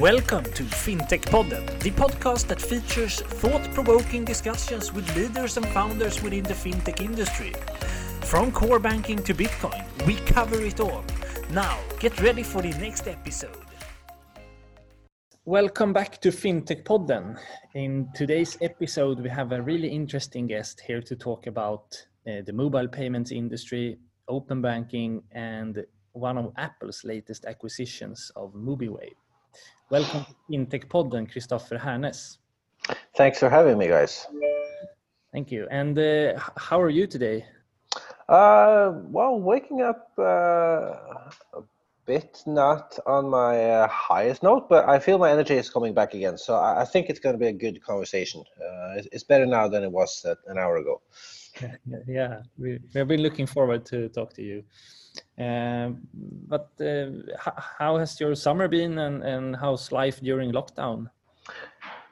Welcome to FinTech Podden, the podcast that features thought provoking discussions with leaders and founders within the fintech industry. From core banking to Bitcoin, we cover it all. Now, get ready for the next episode. Welcome back to FinTech Podden. In today's episode, we have a really interesting guest here to talk about uh, the mobile payments industry, open banking, and one of Apple's latest acquisitions of Mobeewave. Welcome to FinTech Podden, Christopher Hernæs. Thanks for having me, guys. Thank you. And uh, how are you today? Uh, well, waking up uh, a bit not on my uh, highest note, but I feel my energy is coming back again. So I, I think it's going to be a good conversation. Uh, it's, it's, better now than it was uh, an hour ago. Yeah, we, we've been looking forward to talk to you. Um, but uh, how has your summer been and, and how's life during lockdown?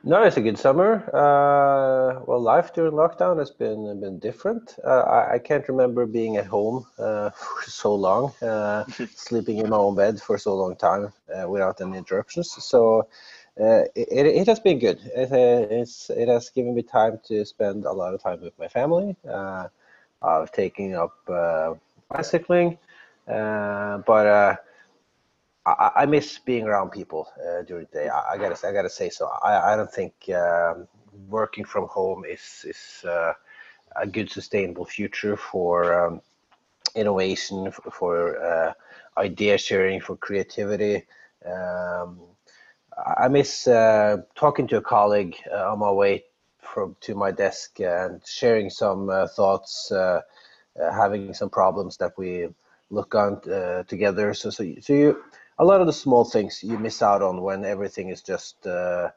No, it's a good summer. Uh, well, life during lockdown has been been different. Uh, I, I, can't remember being at home uh, for so long, uh, sleeping in my own bed for so long time uh, without any interruptions. So uh, it, it has been good. It, it's, it has given me time to spend a lot of time with my family. I've taken up bicycling, but I, I, miss being around people uh, during the day. I, I, gotta I gotta say so. I, I don't think um, working from home is is uh, a good sustainable future for um, innovation, for, for uh, idea sharing, for creativity. Um, I miss uh, talking to a colleague uh, on my way from to my desk and sharing some uh, thoughts, having some problems that we look on together. So so so you a lot of the small things you miss out on when everything is just uh,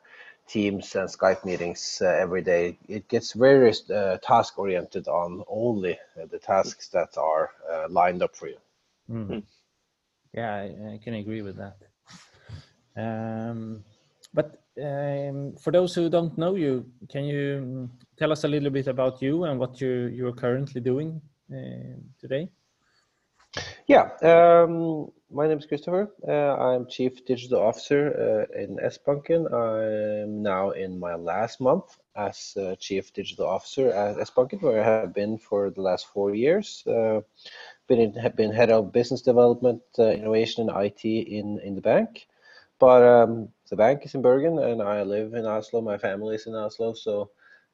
Teams and Skype meetings uh, every day. It gets very uh, task oriented on only uh, the tasks that are uh, lined up for you. Mm. Yeah, I, I, can agree with that. Um, but um, for those who don't know you, can you tell us a little bit about you and what you you're currently doing uh, today? Yeah, um, my name is Christopher. Uh, I'm Chief Digital Officer uh, in S-Banken. I'm now in my last month as uh, Chief Digital Officer at S-Banken, where I have been for the last four years. Uh, been in, have been head of business development, uh, innovation, and IT in in the bank. But um, the bank is in Bergen, and I live in Oslo. My family is in Oslo, so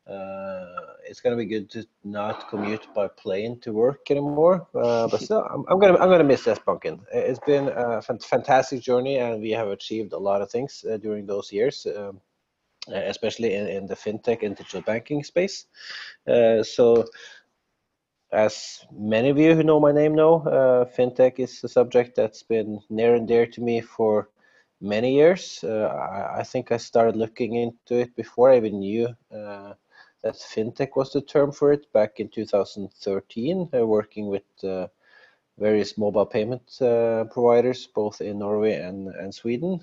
uh, it's gonna be good to not commute by plane to work anymore. Uh, but still, I'm, I'm, gonna I'm gonna miss S-Banken. It's been a fantastic journey, and we have achieved a lot of things uh, during those years. Um, especially in, in the fintech and digital banking space. Uh, so, as many of you who know my name know, uh, fintech is a subject that's been near and dear to me for many years. Uh, I, I, think I started looking into it before I even knew that fintech was the term for it back in 2013, uh, working with uh, various mobile payment uh, providers, both in Norway and, and Sweden.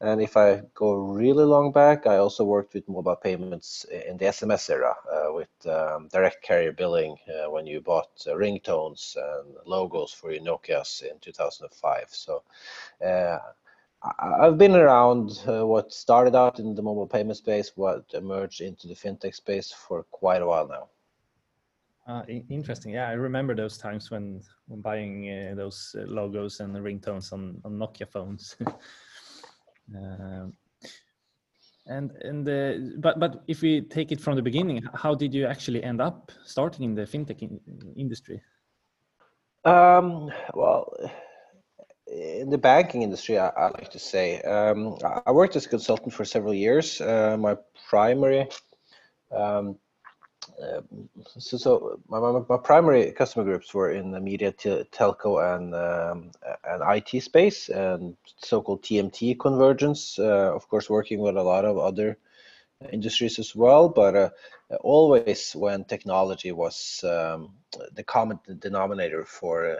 And if I go really long back, I also worked with mobile payments in the SMS era uh, with um, direct carrier billing uh, when you bought uh, ringtones and logos for your Nokias in 2005. So I've been around uh, what started out in the mobile payment space, what emerged into the fintech space for quite a while now. Uh, interesting. Yeah, I remember those times when when buying uh, those uh, logos and the ringtones on, on Nokia phones. Um, and and uh, but but if we take it from the beginning, how did you actually end up starting in the fintech in industry? Um, well in the banking industry, I, I like to say, um, I worked as a consultant for several years. Uh, my primary, um, uh, so, so my, my, my, primary customer groups were in the media, telco, and um, and IT space, and so-called TMT convergence. Uh, of course, working with a lot of other industries as well, but uh, always when technology was um, the common denominator for uh,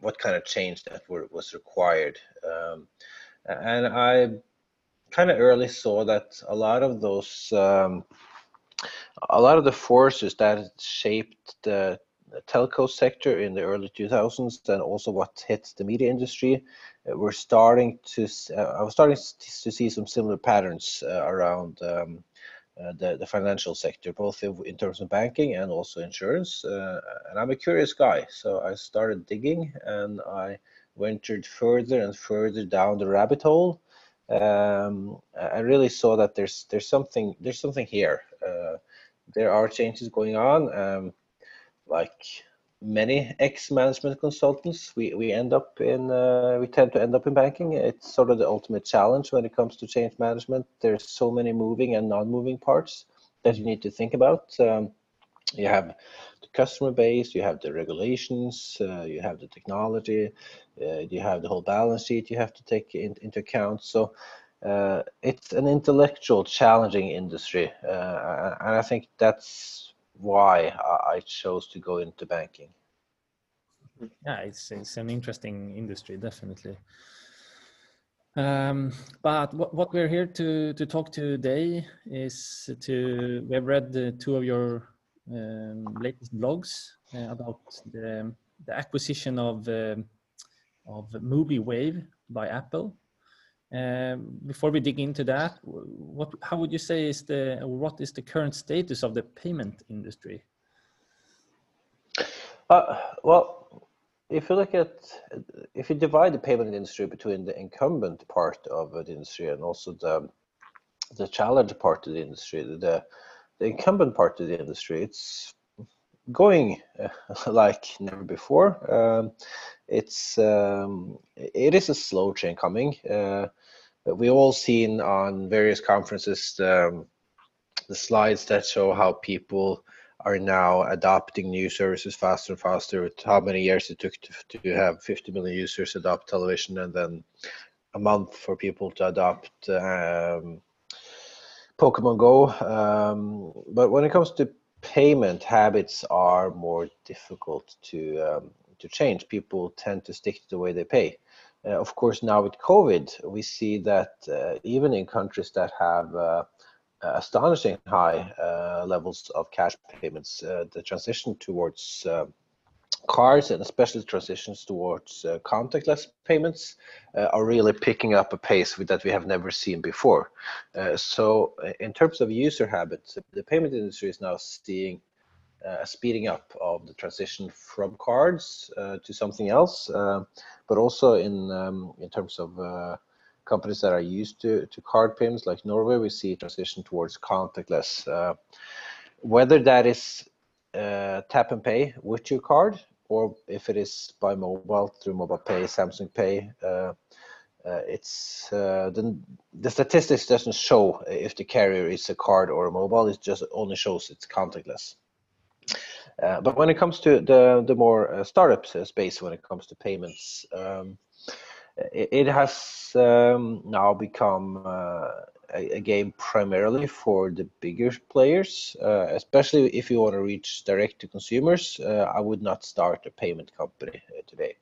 what kind of change that were, was required. Um, and I kind of early saw that a lot of those, um, a lot of the forces that shaped the telco sector in the early 2000s and also what hit the media industry, uh, we're starting to, uh, I was starting to see some similar patterns uh, around um, the, the financial sector, both in terms of banking and also insurance. Uh, and I'm a curious guy, so I started digging and I ventured further and further down the rabbit hole. Um, I really saw that there's there's something there's something here. Uh, there are changes going on. Um, like many ex-management consultants, we, we end up in uh, we tend to end up in banking. It's sort of the ultimate challenge when it comes to change management. There's so many moving and non-moving parts that you need to think about. Um, you have the customer base, you have the regulations, uh, you have the technology, uh, you have the whole balance sheet you have to take in, into account. So uh, it's an intellectual, challenging industry, uh, and I think that's why I chose to go into banking. Yeah, it's it's an interesting industry, definitely. Um, but what, what we're here to to talk today is to we have read the two of your um, latest blogs uh, about the the acquisition of uh, of Mobeewave by Apple um, before we dig into that, what how would you say is the what is the current status of the payment industry? Uh, well, if you look at if you divide the payment industry between the incumbent part of the industry and also the the challenge part of the industry, the the incumbent part of the industry, it's going uh, like never before. Um, it's um, it is a slow train coming. Uh, we all seen on various conferences um, the slides that show how people are now adopting new services faster and faster. With how many years it took to, to have 50 million users adopt television, and then a month for people to adopt um, Pokemon Go. Um, but when it comes to payment habits are more difficult to um, to change. People tend to stick to the way they pay. Uh, of course, now with COVID, we see that uh, even in countries that have uh, astonishing high uh, levels of cash payments, uh, the transition towards uh, cards and especially transitions towards uh, contactless payments uh, are really picking up a pace that we have never seen before. Uh, so in terms of user habits, the payment industry is now seeing a speeding up of the transition from cards uh, to something else, uh, but also in um, in terms of uh, companies that are used to, to card payments like Norway, we see a transition towards contactless. whether that is uh, tap and pay with your card, or if it is by mobile through mobile pay, Samsung Pay. Uh, uh, it's the the statistics doesn't show if the carrier is a card or a mobile. It just only shows it's contactless. Uh, but when it comes to the the more uh, startup space, when it comes to payments, um, it, it, has um, now become uh, a, a, game primarily for the bigger players, uh, especially if you want to reach direct to consumers. Uh, I would not start a payment company today.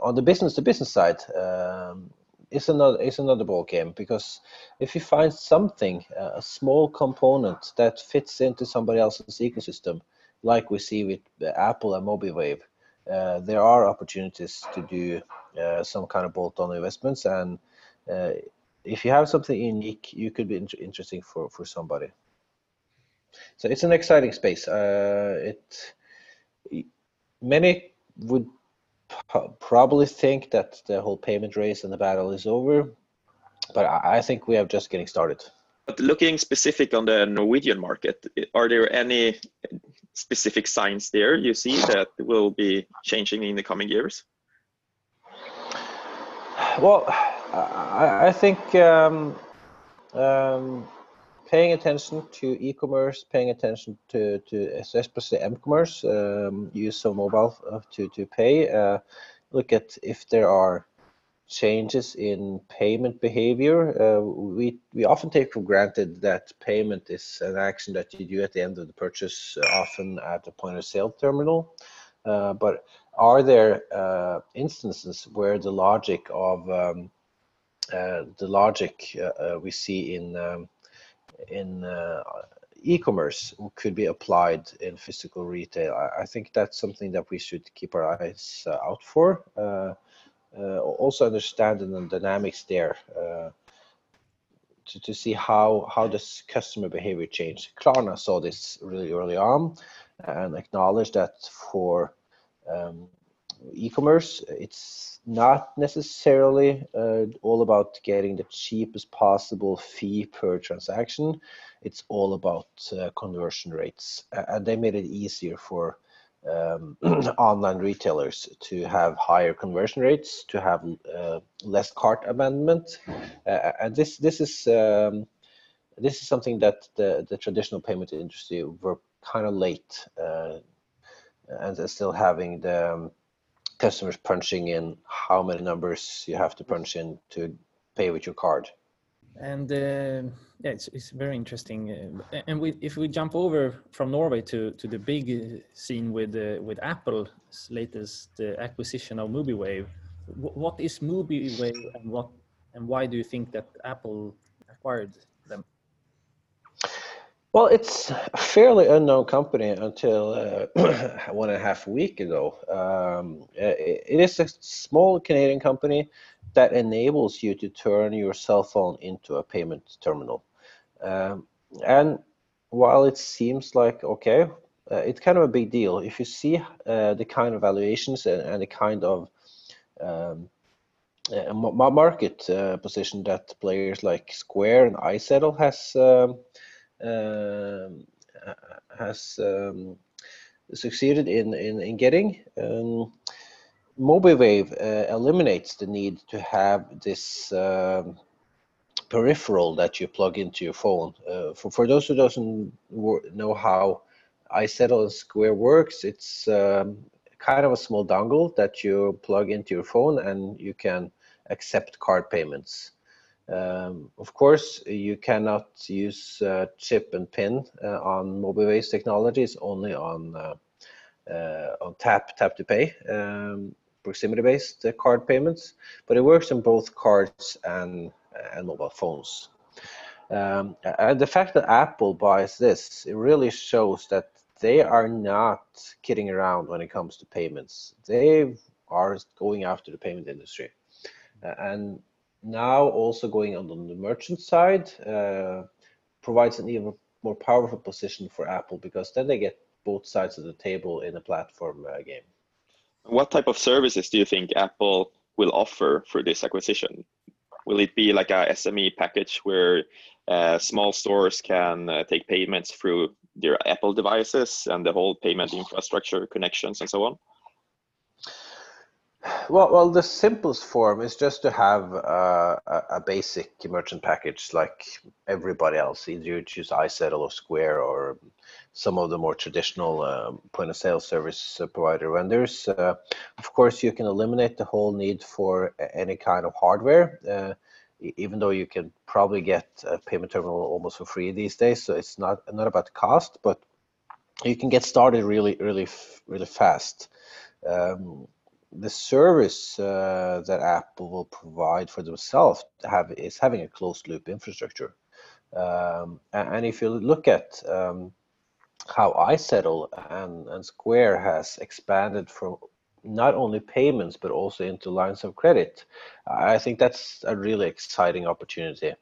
On the business to business side, um, it's another it's another ball game because if you find something a small component that fits into somebody else's ecosystem like we see with Apple and Mobeewave, uh, there are opportunities to do uh, some kind of bolt-on investments, and uh, if you have something unique, you could be in interesting for for somebody. So it's an exciting space. Uh, it many would probably think that the whole payment race and the battle is over, but I, I think we are just getting started. But looking specific on the Norwegian market, are there any specific signs there you see that will be changing in the coming years? Well, I, I think um, um, paying attention to e-commerce, paying attention to, to especially m-commerce, um, use of mobile uh, to, to pay, uh, look at if there are changes in payment behavior. Uh, we, we often take for granted that payment is an action that you do at the end of the purchase, often at the point of sale terminal. Uh, but are there uh, instances where the logic of um, the logic uh, we see in um, in e-commerce could be applied in physical retail. I, I, think that's something that we should keep our eyes uh, out for. Uh, uh, also understanding the dynamics there uh, to, to see how how does customer behavior change. Klarna saw this really early on and acknowledged that for um, e-commerce, it's not necessarily uh, all about getting the cheapest possible fee per transaction. It's all about uh, conversion rates, and they made it easier for um, online retailers to have higher conversion rates, to have uh, less cart abandonment, and this this is um, this is something that the the traditional payment industry were kind of late, uh, and still having the um, customers punching in how many numbers you have to punch in to pay with your card. And uh, yeah, it's, it's very interesting. Uh, and we, if we jump over from Norway to, to the big uh, scene with uh, with Apple's latest uh, acquisition of Mobeewave, what is Mobeewave and what and why do you think that Apple acquired? Well, it's a fairly unknown company until uh, one and a half week ago. Um, it, it is a small Canadian company that enables you to turn your cell phone into a payment terminal. Um, and while it seems like okay, uh, it's kind of a big deal. If you see uh, the kind of valuations and, and the kind of um, uh, market uh, position that players like Square and iZettle has um, has um, succeeded in, in, in getting. Um, Mobeewave uh, eliminates the need to have this um, peripheral that you plug into your phone. Uh, for, for those who doesn't know how iZettle and Square works, it's um, kind of a small dongle that you plug into your phone and you can accept card payments. Um, of course, you cannot use uh, chip and pin uh, on Mobeewave's technology. It's only on uh, uh, on tap tap to pay um, proximity based uh, card payments, but it works on both cards and and mobile phones. Um, and the fact that Apple buys this, it really shows that they are not kidding around when it comes to payments. They are going after the payment industry, and now also going on the merchant side uh, provides an even more powerful position for Apple because then they get both sides of the table in a platform uh, game. What type of services do you think Apple will offer for this acquisition? Will it be like a SME package where uh, small stores can uh, take payments through their Apple devices and the whole payment infrastructure connections and so on? Well, well, the simplest form is just to have uh, a, basic merchant package like everybody else. Either you choose iZettle or Square or some of the more traditional uh, point of sale service provider vendors. Uh, of course, you can eliminate the whole need for any kind of hardware, uh, even though you can probably get a payment terminal almost for free these days. So it's not not about cost, but you can get started really, really, really fast. Um, the service uh, that Apple will provide for themselves have is having a closed loop infrastructure. Um, and, and, if you look at um, how iZettle and, and Square has expanded from not only payments but also into lines of credit, I think that's a really exciting opportunity.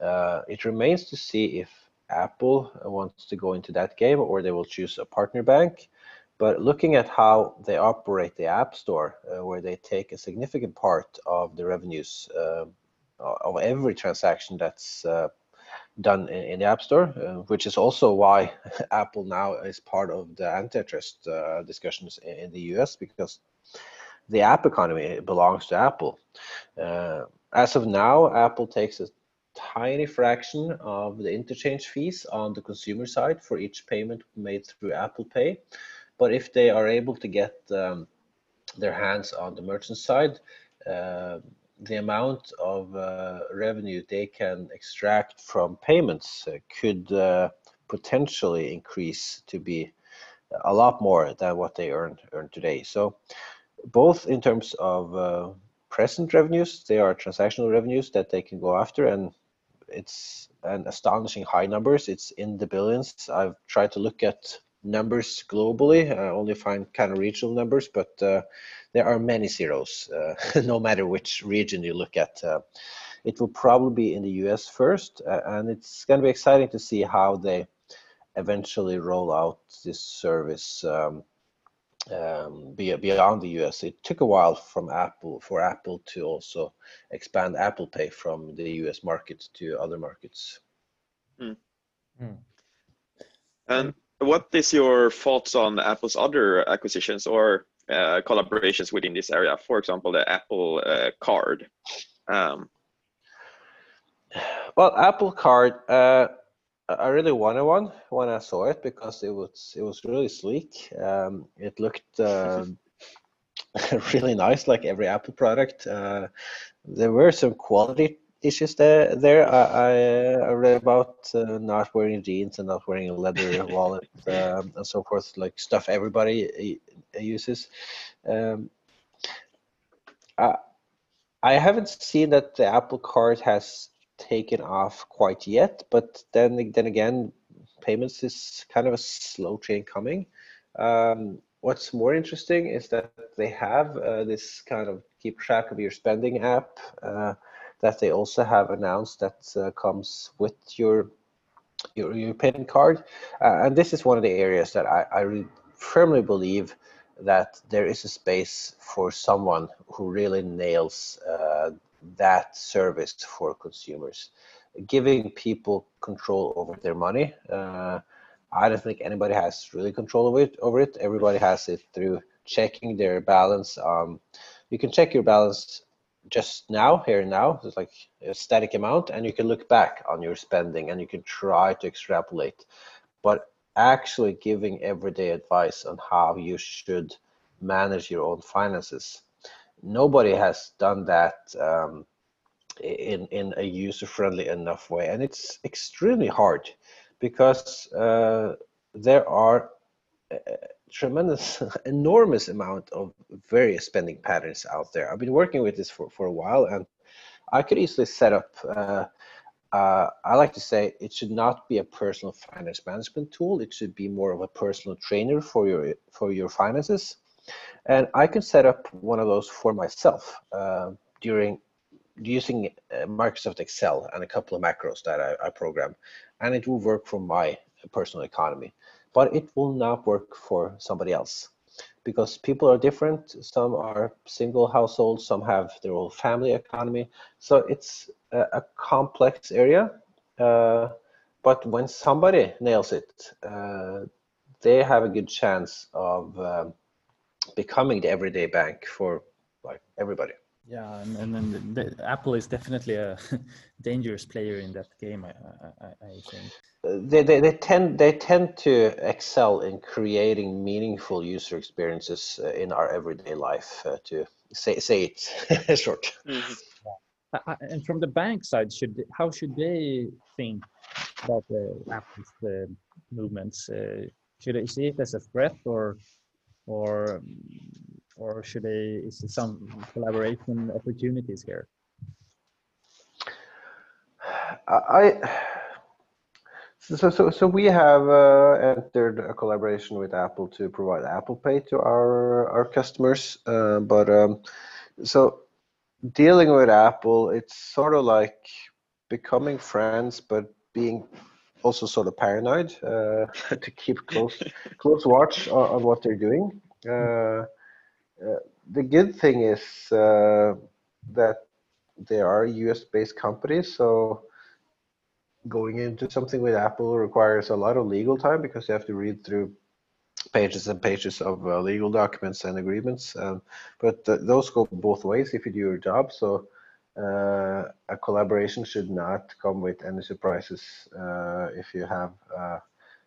Uh, it remains to see if Apple wants to go into that game or they will choose a partner bank. But looking at how they operate the App Store, uh, where they take a significant part of the revenues uh, of every transaction that's uh, done in, in, the App Store, uh, which is also why Apple now is part of the antitrust uh, discussions in, in, the US because the app economy belongs to Apple. Uh, as of now, Apple takes a tiny fraction of the interchange fees on the consumer side for each payment made through Apple Pay. But if they are able to get um, their hands on the merchant side, uh, the amount of uh, revenue they can extract from payments uh, could uh, potentially increase to be a lot more than what they earn earn today. So, both in terms of uh, present revenues, they are transactional revenues that they can go after, and it's an astonishing high numbers. It's in the billions. I've tried to look at numbers globally. I only find kind of regional numbers, but uh, there are many zeros, uh, no matter which region you look at. Uh, it will probably be in the US first, uh, and it's going to be exciting to see how they eventually roll out this service um, um, beyond the US. It took a while from Apple for Apple to also expand Apple Pay from the US market to other markets. Mm. Mm. And what is your thoughts on Apple's other acquisitions or uh, collaborations within this area? For example, the Apple uh, Card. Um, well, Apple Card. Uh, I really wanted one when I saw it because it was it was really sleek. Um, it looked uh, really nice, like every Apple product. Uh, there were some quality issues there. There, I, I, I read about uh, not wearing jeans and not wearing a leather wallet um, and so forth, like stuff everybody uses. Um, I, I haven't seen that the Apple Card has taken off quite yet, but then then again, payments is kind of a slow train coming. Um, what's more interesting is that they have uh, this kind of keep track of your spending app uh, that they also have announced that uh, comes with your your, your payment card, uh, and this is one of the areas that I, I firmly believe that there is a space for someone who really nails uh, that service for consumers, giving people control over their money. Uh, I don't think anybody has really control over it. Over it, everybody has it through checking their balance. Um, you can check your balance just now, here and now. It's like a static amount, and you can look back on your spending and you can try to extrapolate. But actually giving everyday advice on how you should manage your own finances nobody has done that um, in in a user friendly enough way, and it's extremely hard because uh, there are a tremendous, enormous amount of various spending patterns out there. I've been working with this for for a while, and I could easily set up. Uh, uh, I like to say it should not be a personal finance management tool. It should be more of a personal trainer for your for your finances and I can set up one of those for myself uh, during using uh, Microsoft Excel and a couple of macros that I, I program, and it will work for my personal economy. But it will not work for somebody else because people are different. Some are single households, some have their own family economy. So it's a, a complex area. Uh, but when somebody nails it, uh, they have a good chance of um, becoming the everyday bank for like everybody. Yeah, and, and then the, the Apple is definitely a dangerous player in that game. I, I, I think they, they, they tend they tend to excel in creating meaningful user experiences uh, in our everyday life. Uh, to say say it short. Mm-hmm. Yeah. and from the bank side, should how should they think about the Apple's uh, movements? Uh, should they see it as a threat or or or should they is there some collaboration opportunities here i so so so we have uh, entered a collaboration with apple to provide apple pay to our our customers uh, but um, so dealing with apple it's sort of like becoming friends but being also sort of paranoid uh, to keep close close watch on, on what they're doing. Uh, uh, the good thing is uh, that they are US-based companies, so going into something with Apple requires a lot of legal time because you have to read through pages and pages of uh, legal documents and agreements. Um, but th those go both ways if you do your job. So uh, a collaboration should not come with any surprises uh, if you have uh,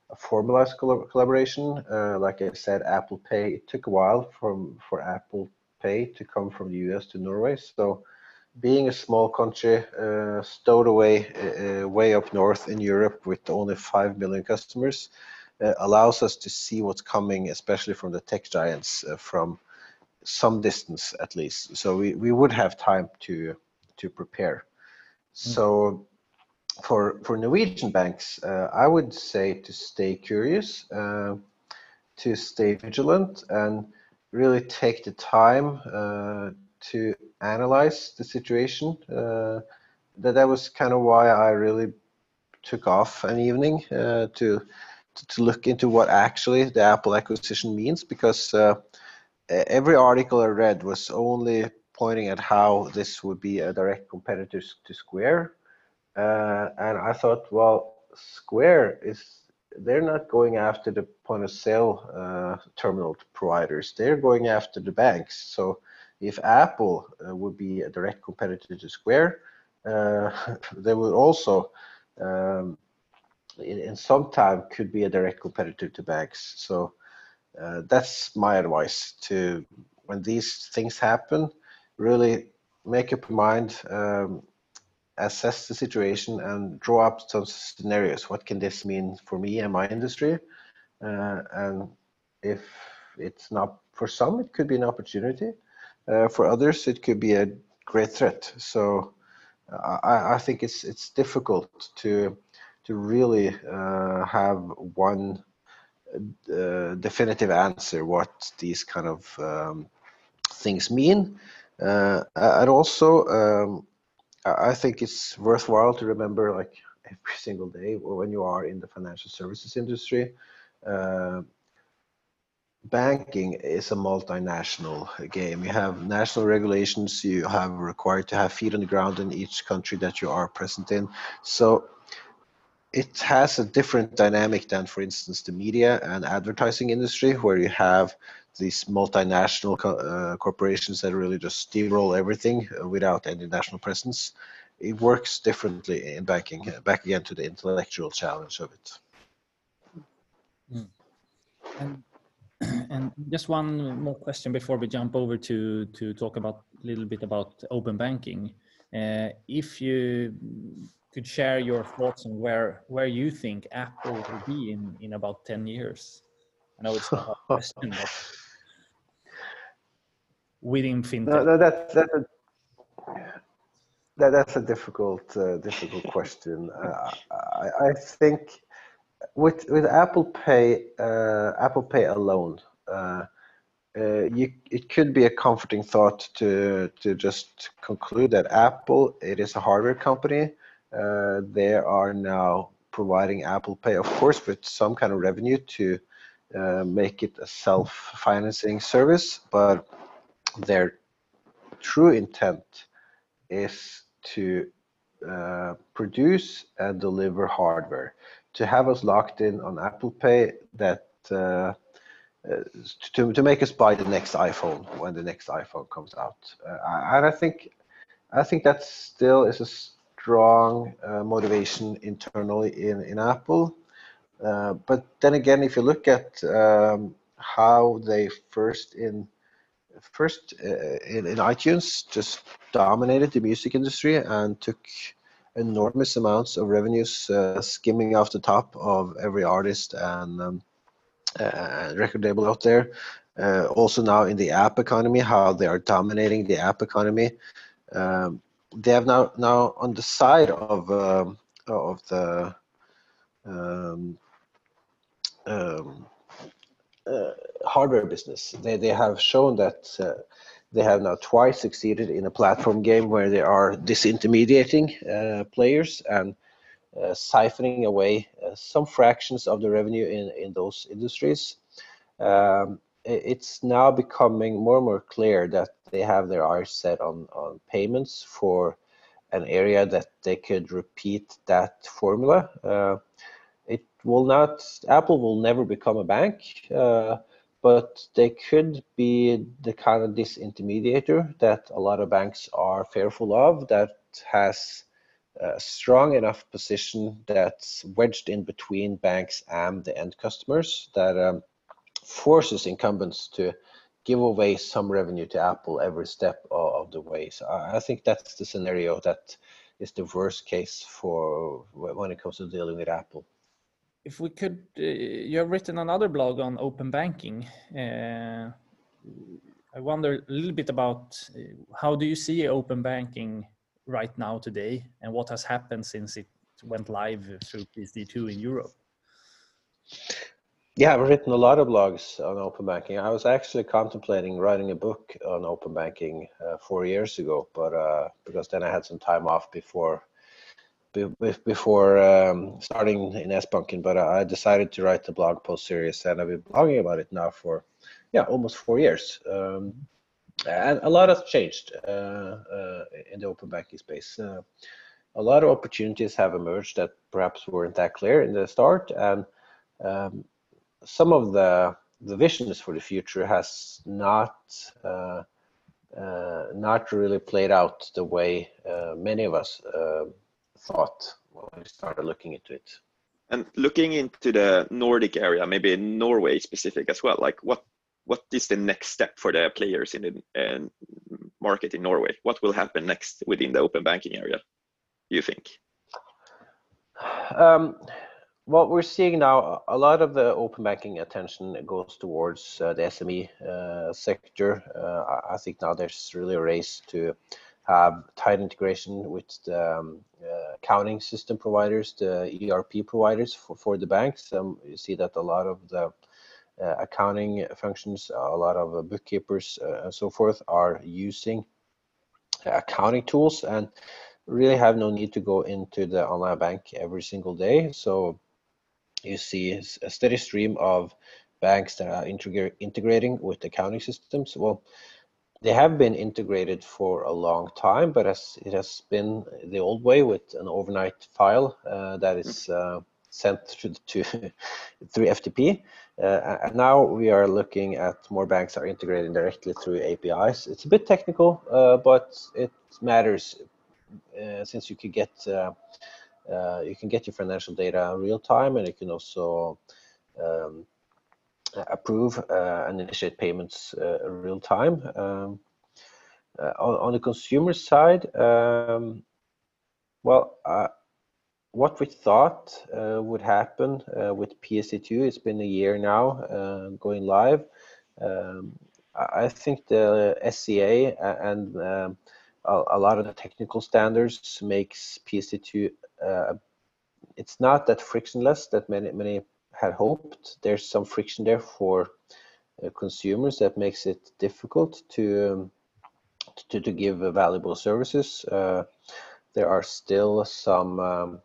a formalized collaboration. like I said, Apple Pay, it took a while from, for Apple Pay to come from the US to Norway. So being a small country uh, stowed away uh, way up north in Europe with only 5 million customers uh, allows us to see what's coming, especially from the tech giants from some distance at least. So we, we would have time to to prepare. Mm. So for for Norwegian banks, uh, I would say to stay curious, uh, to stay vigilant, and really take the time uh, to analyze the situation. Uh, that that was kind of why I really took off an evening uh, to to look into what actually the Apple acquisition means, because uh, every article I read was only pointing at how this would be a direct competitor to Square uh, and I thought, well, Square is they're not going after the point of sale uh, terminal providers. They're going after the banks. So if Apple uh, would be a direct competitor to Square, uh, they would also, um, in, in, some time, could be a direct competitor to banks. So uh, that's my advice to when these things happen, really make up your mind. Um, assess the situation and draw up some scenarios. What can this mean for me and my industry? Uh, and if it's not for some, it could be an opportunity. Uh, for others, it could be a great threat. So uh, I, I, think it's it's difficult to to really uh, have one uh, definitive answer what these kind of um, things mean. And also, um, I think it's worthwhile to remember, like every single day, when you are in the financial services industry, uh, banking is a multinational game. You have national regulations. You have required to have feet on the ground in each country that you are present in. So it has a different dynamic than, for instance, the media and advertising industry, where you have these multinational co uh, corporations that really just steamroll everything without any national presence. It works differently in banking. Back again to the intellectual challenge of it. Mm. And, and just one more question before we jump over to to talk about a little bit about open banking. Uh, if you could share your thoughts on where where you think Apple will be in in about ten years. I know it's not a question, but within fintech? No, no that's that's a, that, that's a difficult uh, difficult question. Uh, I, I, think with with Apple Pay uh, Apple Pay alone, uh, uh, you, it could be a comforting thought to to just conclude that Apple it is a hardware company. Uh, they are now providing Apple Pay, of course, with some kind of revenue to make it a self-financing service, but their true intent is to uh, produce and deliver hardware to have us locked in on Apple Pay that uh, uh, to, to make us buy the next iPhone when the next iPhone comes out. Uh, and I think I think that still is a strong uh, motivation internally in, in Apple. But then again, if you look at um, how they first in first uh, in, in iTunes just dominated the music industry and took enormous amounts of revenues uh, skimming off the top of every artist and um, uh, record label out there. Uh, also now in the app economy, how they are dominating the app economy. Um, they have now now on the side of um, of the um, um uh, hardware business. They, they have shown that uh, they have now twice succeeded in a platform game where they are disintermediating uh, players and uh, siphoning away uh, some fractions of the revenue in, in those industries. Um, it's now becoming more and more clear that they have their eyes set on, on payments for an area that they could repeat that formula. Uh, it will not, Apple will never become a bank, uh, but they could be the kind of disintermediator that a lot of banks are fearful of that has a strong enough position that's wedged in between banks and the end customers that um, forces incumbents to give away some revenue to Apple every step of the way. So I think that's the scenario that is the worst case for when it comes to dealing with Apple if we could, uh, you have written another blog on open banking. Uh, I wonder a little bit about uh, how do you see open banking right now today, and what has happened since it went live through PSD2 in Europe. Yeah, I've written a lot of blogs on open banking. I was actually contemplating writing a book on open banking uh, four years ago, but uh, because then I had some time off before before um, starting in S-Banken, but I decided to write the blog post series, and I've been blogging about it now for yeah almost four years. Um, and a lot has changed uh, uh, in the open banking space. Uh, a lot of opportunities have emerged that perhaps weren't that clear in the start, and um, some of the the visions for the future has not uh, uh, not really played out the way uh, many of us thought when we started looking into it. And looking into the Nordic area, maybe in Norway specific as well, like what what is the next step for the players in the uh, market in Norway? What will happen next within the open banking area, do you think? Um, what we're seeing now, a lot of the open banking attention goes towards uh, the SME uh, sector. Uh, I think now there's really a race to have tight integration with the um, uh, accounting system providers, the ERP providers for, for the banks. Um, you see that a lot of the uh, accounting functions, a lot of uh, bookkeepers uh, and so forth are using accounting tools and really have no need to go into the online bank every single day. So you see a steady stream of banks that are integrating with accounting systems. Well, they have been integrated for a long time, but as it has been the old way with an overnight file uh, that is uh, sent to, to through FTP. Uh, and now we are looking at more banks are integrating directly through APIs. It's a bit technical, uh, but it matters uh, since you can get uh, you can get your financial data real time, and you can also um, approve uh, and initiate payments uh, real time. Um, uh, on, on, the consumer side, um, well, what we thought uh, would happen uh, with PSD2, it's been a year now uh, going live. Um, I think the SCA and um, a, lot of the technical standards makes PSD2, it's not that frictionless that many, many had hoped. There's some friction there for uh, consumers that makes it difficult to um, to, to give uh, valuable services. Uh, there are still some, um,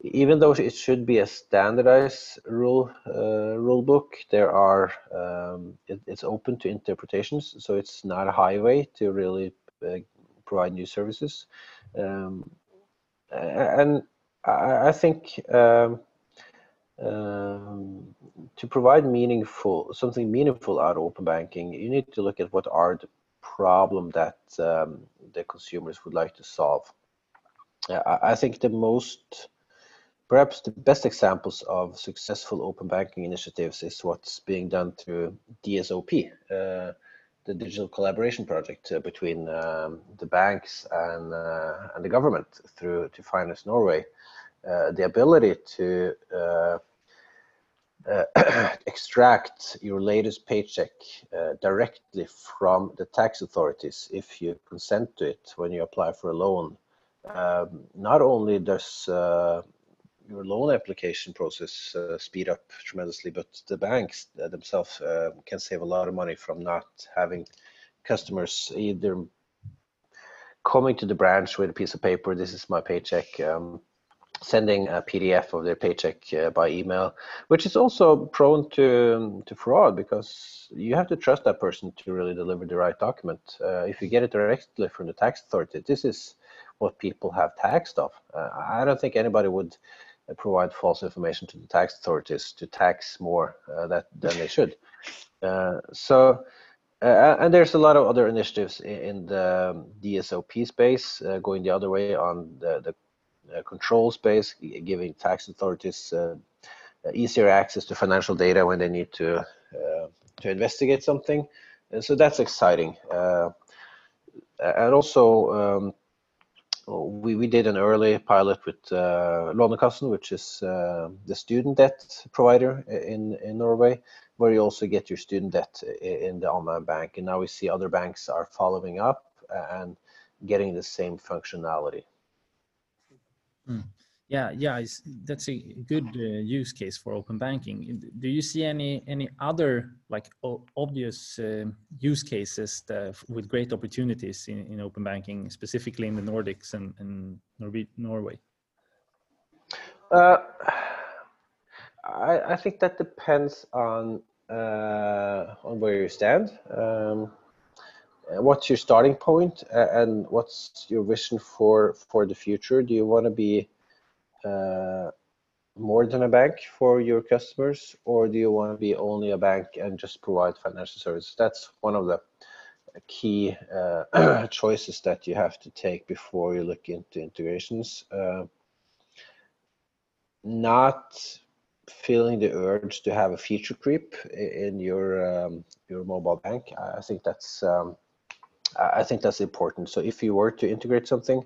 even though it should be a standardized rule uh, rule book, there are um, it, it's open to interpretations, so it's not a highway to really uh, provide new services. Um, and I, I think um, to provide meaningful something meaningful out of open banking, you need to look at what are the problem that um, the consumers would like to solve. I, I think the most perhaps the best examples of successful open banking initiatives is what's being done through DSOP, uh, the digital collaboration project uh, between um, the banks and uh, and the government through to Finance Norway. Uh, the ability to uh, uh, extract your latest paycheck directly from the tax authorities if you consent to it when you apply for a loan. Um, not only does your loan application process uh, speed up tremendously, but the banks themselves uh, can save a lot of money from not having customers either coming to the branch with a piece of paper, this is my paycheck, um, sending a PDF of their paycheck uh, by email, which is also prone to to fraud because you have to trust that person to really deliver the right document. Uh, if you get it directly from the tax authority, this is what people have taxed of. Uh, I don't think anybody would uh, provide false information to the tax authorities to tax more uh, that than they should. Uh, so. and there's a lot of other initiatives in, in the DSOP space going the other way on the, the uh, control space, giving tax authorities uh, easier access to financial data when they need to uh, to investigate something. And so that's exciting. and also, um, we, we did an early pilot with uh, Lånekassen, which is uh, the student debt provider in, in Norway, where you also get your student debt in the online bank. And now we see other banks are following up and getting the same functionality. Mm. Yeah, yeah, that's a good uh, use case for open banking. Do you see any any other like obvious uh, use cases that, with great opportunities in, in open banking, specifically in the Nordics and, and Norway? Uh, I, I think that depends on uh, on where you stand. Um, what's your starting point and what's your vision for for the future? Do you want to be uh, more than a bank for your customers, or do you want to be only a bank and just provide financial services? That's one of the key uh, choices that you have to take before you look into integrations. Uh, not feeling the urge to have a feature creep in your um, your mobile bank. I think that's um, I think that's important. So if you were to integrate something,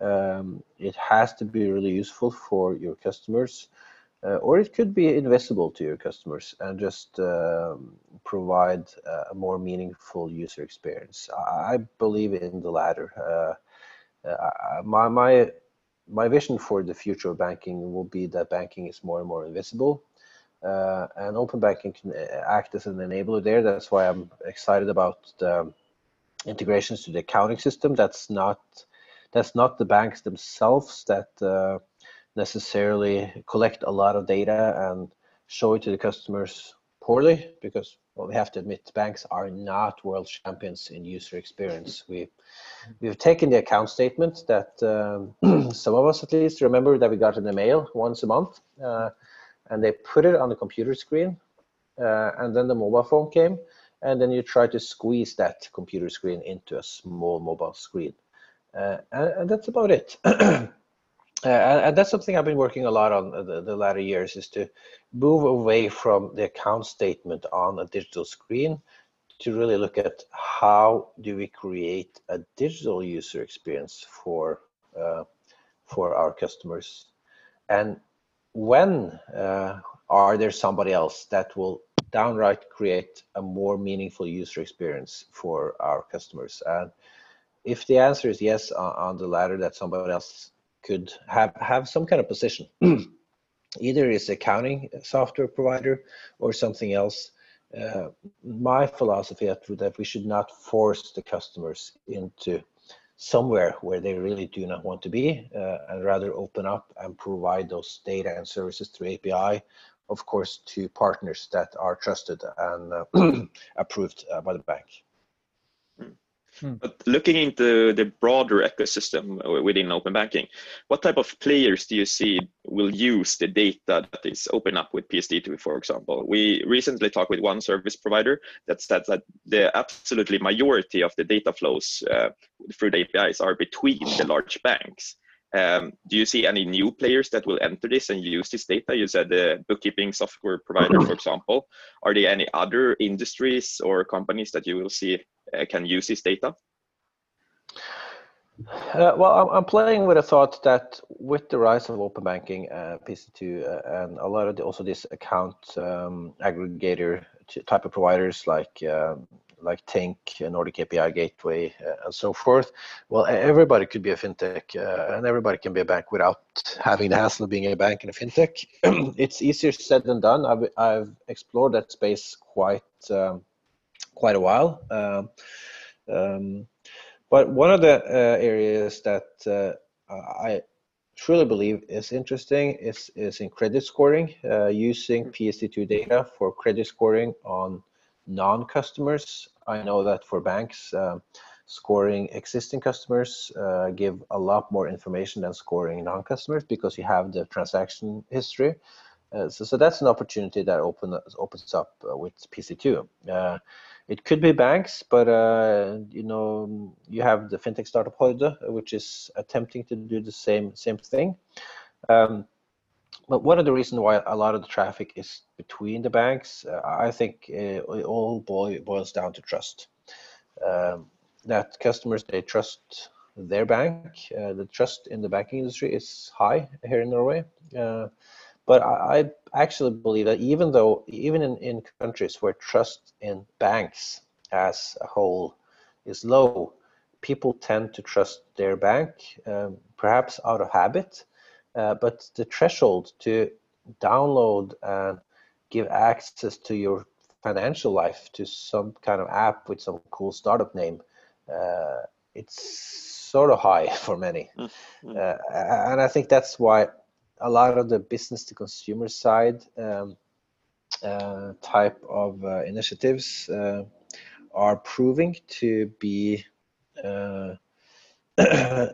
um, it has to be really useful for your customers, uh, or it could be invisible to your customers and just um, provide a more meaningful user experience. I believe in the latter. Uh, uh, my my my vision for the future of banking will be that banking is more and more invisible. Uh, and open banking can uh, act as an enabler there. That's why I'm excited about the integrations to the accounting system. That's not that's not the banks themselves that uh, necessarily collect a lot of data and show it to the customers poorly because well, we have to admit banks are not world champions in user experience. We we've taken the account statement that um, some of us at least remember that we got in the mail once a month, uh, and they put it on the computer screen, uh, and then the mobile phone came, and then you try to squeeze that computer screen into a small mobile screen. Uh, and, and, that's about it. uh, and that's something I've been working a lot on the, the, latter years is to move away from the account statement on a digital screen to really look at how do we create a digital user experience for uh, for our customers and when uh, are there somebody else that will downright create a more meaningful user experience for our customers? And if the answer is yes on, the latter, that somebody else could have, have some kind of position, either is accounting software provider or something else. Uh, my philosophy is that we should not force the customers into somewhere where they really do not want to be uh, and rather open up and provide those data and services through API of course, to partners that are trusted and uh, approved uh, by the bank. Hmm. But looking into the broader ecosystem within open banking, what type of players do you see will use the data that is open up with PSD2, for example? We recently talked with one service provider that said that the absolutely majority of the data flows uh, through the APIs are between the large banks. Um, do you see any new players that will enter this and use this data? You said the bookkeeping software provider, for example. Are there any other industries or companies that you will see uh, can use this data? Uh, well, I'm, playing with a thought that with the rise of open banking, uh, PSD2, uh, and a lot of the, also this account um, aggregator type of providers like um, like Tink, Nordic API Gateway, uh, and so forth. Well, everybody could be a fintech, uh, and everybody can be a bank without having the hassle of being a bank and a fintech. it's easier said than done. I've, I've explored that space quite um, quite a while. Um, um, but one of the uh, areas that uh, I truly believe is interesting is, is in credit scoring, uh, using PSD2 data for credit scoring on non-customers. I know that for banks, uh, scoring existing customers uh, give a lot more information than scoring non-customers because you have the transaction history. Uh, so, so that's an opportunity that open, opens up uh, with PSD2. Uh, it could be banks, but uh, you know you have the fintech startup Hoide, which is attempting to do the same same thing. Um, but one of the reasons why a lot of the traffic is between the banks, uh, I think uh, it all boils down to trust. Um, that customers they trust their bank. Uh, the trust in the banking industry is high here in Norway. Uh, but I, I, actually believe that even though even in, in countries where trust in banks as a whole is low, people tend to trust their bank, um, perhaps out of habit uh, but the threshold to download and give access to your financial life to some kind of app with some cool startup name, uh, it's sort of high for many. Mm -hmm. uh, and I think that's why a lot of the business to consumer side um, uh, type of uh, initiatives uh, are proving to be uh,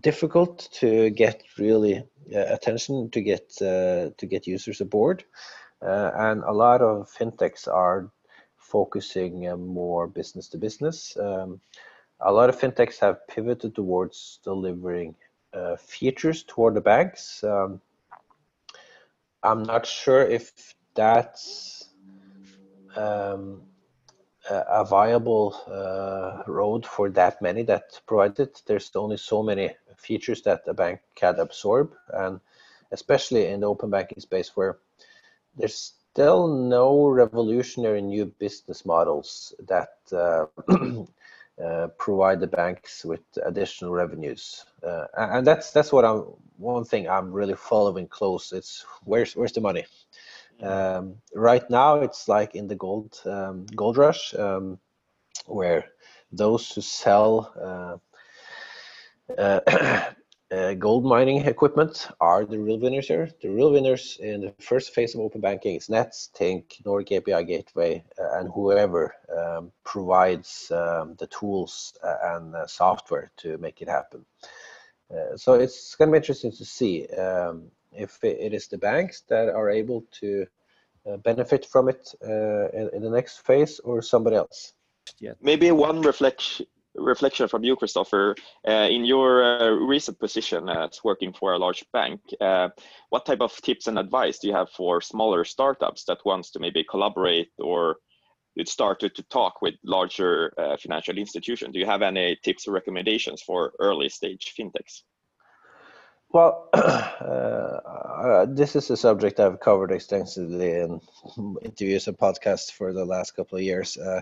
difficult to get really attention to get uh, to get users aboard, uh, and a lot of fintechs are focusing more business to business. Um, a lot of fintechs have pivoted towards delivering features toward the banks. Um, I'm not sure if that's um, a viable uh, road for that many that provided. There's only so many features that a bank can absorb, and especially in the open banking space where there's still no revolutionary new business models that uh, uh, provide the banks with additional revenues, uh, and that's that's what I'm one thing I'm really following close. It's where's where's the money? Um, right now, it's like in the gold um, gold rush, um, where those who sell uh, uh, uh, gold mining equipment are the real winners here. The real winners in the first phase of open banking is Nets, Tink, Nordic API Gateway, uh, and whoever um, provides um, the tools uh, and software to make it happen. Uh, so it's going to be interesting to see um, if it is the banks that are able to uh, benefit from it uh, in, in, the next phase or somebody else. Yeah. Maybe one reflection reflection from you, Christopher. Uh, in your uh, recent position as working for a large bank, uh, what type of tips and advice do you have for smaller startups that wants to maybe collaborate or start to, to talk with larger uh, financial institutions? Do you have any tips or recommendations for early stage fintechs? Well, uh, this is a subject I've covered extensively in interviews and podcasts for the last couple of years. Uh,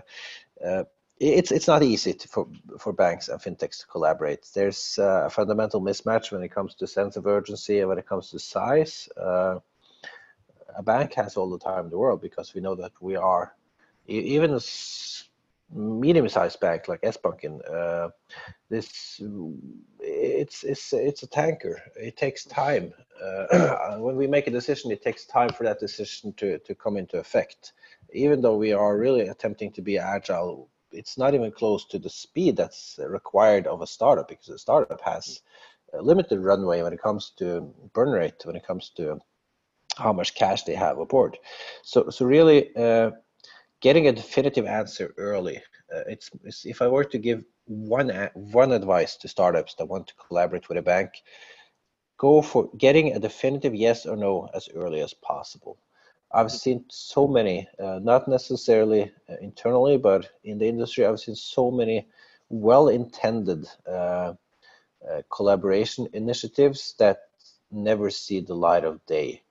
uh, it's it's not easy to, for for banks and fintechs to collaborate. There's uh, a fundamental mismatch when it comes to sense of urgency and when it comes to size. Uh, a bank has all the time in the world because we know that we are even medium-sized bank like Sbanken, uh, this it's it's it's a tanker. It takes time. Uh, when we make a decision, it takes time for that decision to to come into effect. Even though we are really attempting to be agile, it's not even close to the speed that's required of a startup because a startup has a limited runway when it comes to burn rate, when it comes to how much cash they have aboard. So so really. Uh, getting a definitive answer early. Uh, it's, it's, if I were to give one one advice to startups that want to collaborate with a bank, go for getting a definitive yes or no as early as possible. I've seen so many, uh, not necessarily uh, internally, but in the industry, I've seen so many well-intended uh, uh collaboration initiatives that never see the light of day,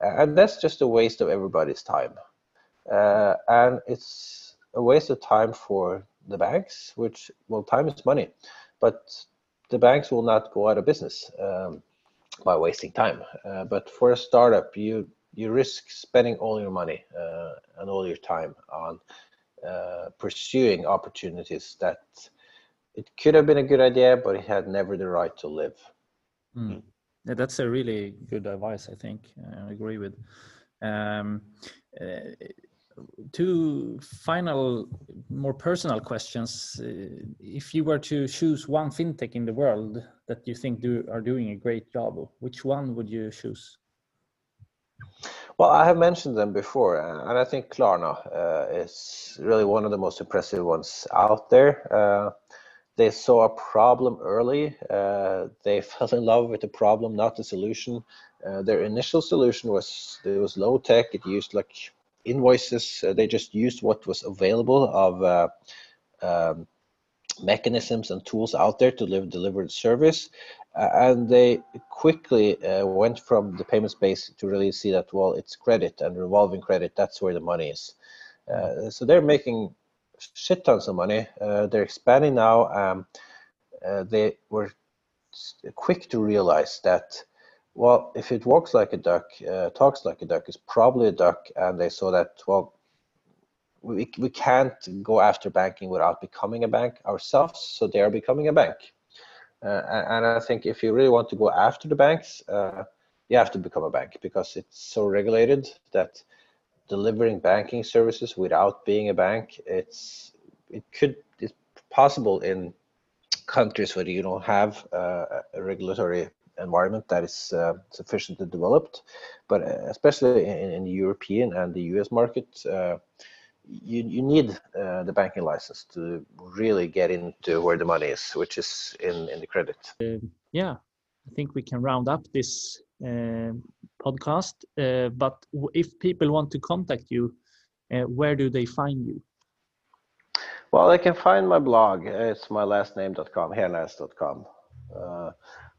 and that's just a waste of everybody's time. Uh, and it's a waste of time for the banks, which, well, time is money, but the banks will not go out of business um, by wasting time. Uh, but for a startup, you you risk spending all your money uh, and all your time on uh, pursuing opportunities that it could have been a good idea, but it had never the right to live. Mm. Yeah, that's a really good advice. I think I agree with. Um, uh, two final, more personal questions. Uh, if you were to choose one fintech in the world that you think do, are doing a great job, which one would you choose? Well, I have mentioned them before, uh, and I think Klarna uh, is really one of the most impressive ones out there. Uh, they saw a problem early. Uh, they fell in love with the problem, not the solution. Uh, their initial solution was it was low tech. It used like invoices. Uh, they just used what was available of uh, um, mechanisms and tools out there to live, deliver the service. Uh, and they quickly uh, went from the payment space to really see that, well, it's credit and revolving credit. That's where the money is. Uh, so they're making shit tons of money. Uh, they're expanding now. Um, they were quick to realize that well, if it walks like a duck, uh, talks like a duck, it's probably a duck, and they saw that well, we we can't go after banking without becoming a bank ourselves, so they are becoming a bank. Uh, and I think if you really want to go after the banks, uh, you have to become a bank because it's so regulated that delivering banking services without being a bank, it's it could it's possible in countries where you don't have uh, a regulatory environment that is uh, sufficiently developed, but uh, especially in, in, the European and the US market, uh, you, you need uh, the banking license to really get into where the money is, which is in, in the credit. Uh, yeah, I think we can round up this um, podcast. but if people want to contact you, where do they find you? Well, they can find my blog. It's my last name.com, hernaes.com. Uh,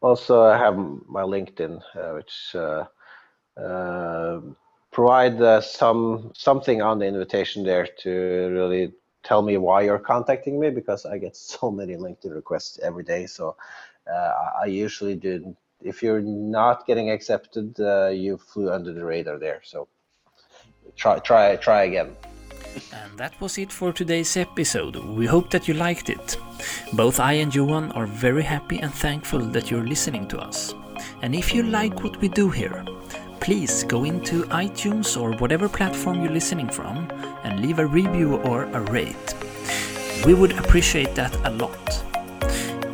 also, I have my LinkedIn, uh, which uh, uh provide some something on the invitation there to really tell me why you're contacting me because I get so many LinkedIn requests every day. So I usually do. If you're not getting accepted, you flew under the radar there. So try try try again. And that was it for today's episode. We hope that you liked it. Both I and Johan are very happy and thankful that you're listening to us. And if you like what we do here, please go into iTunes or whatever platform you're listening from and leave a review or a rate. We would appreciate that a lot.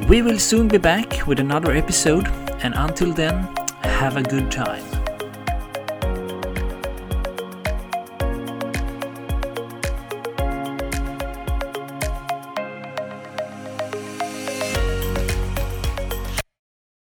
We will soon be back with another episode, and until then, have a good time.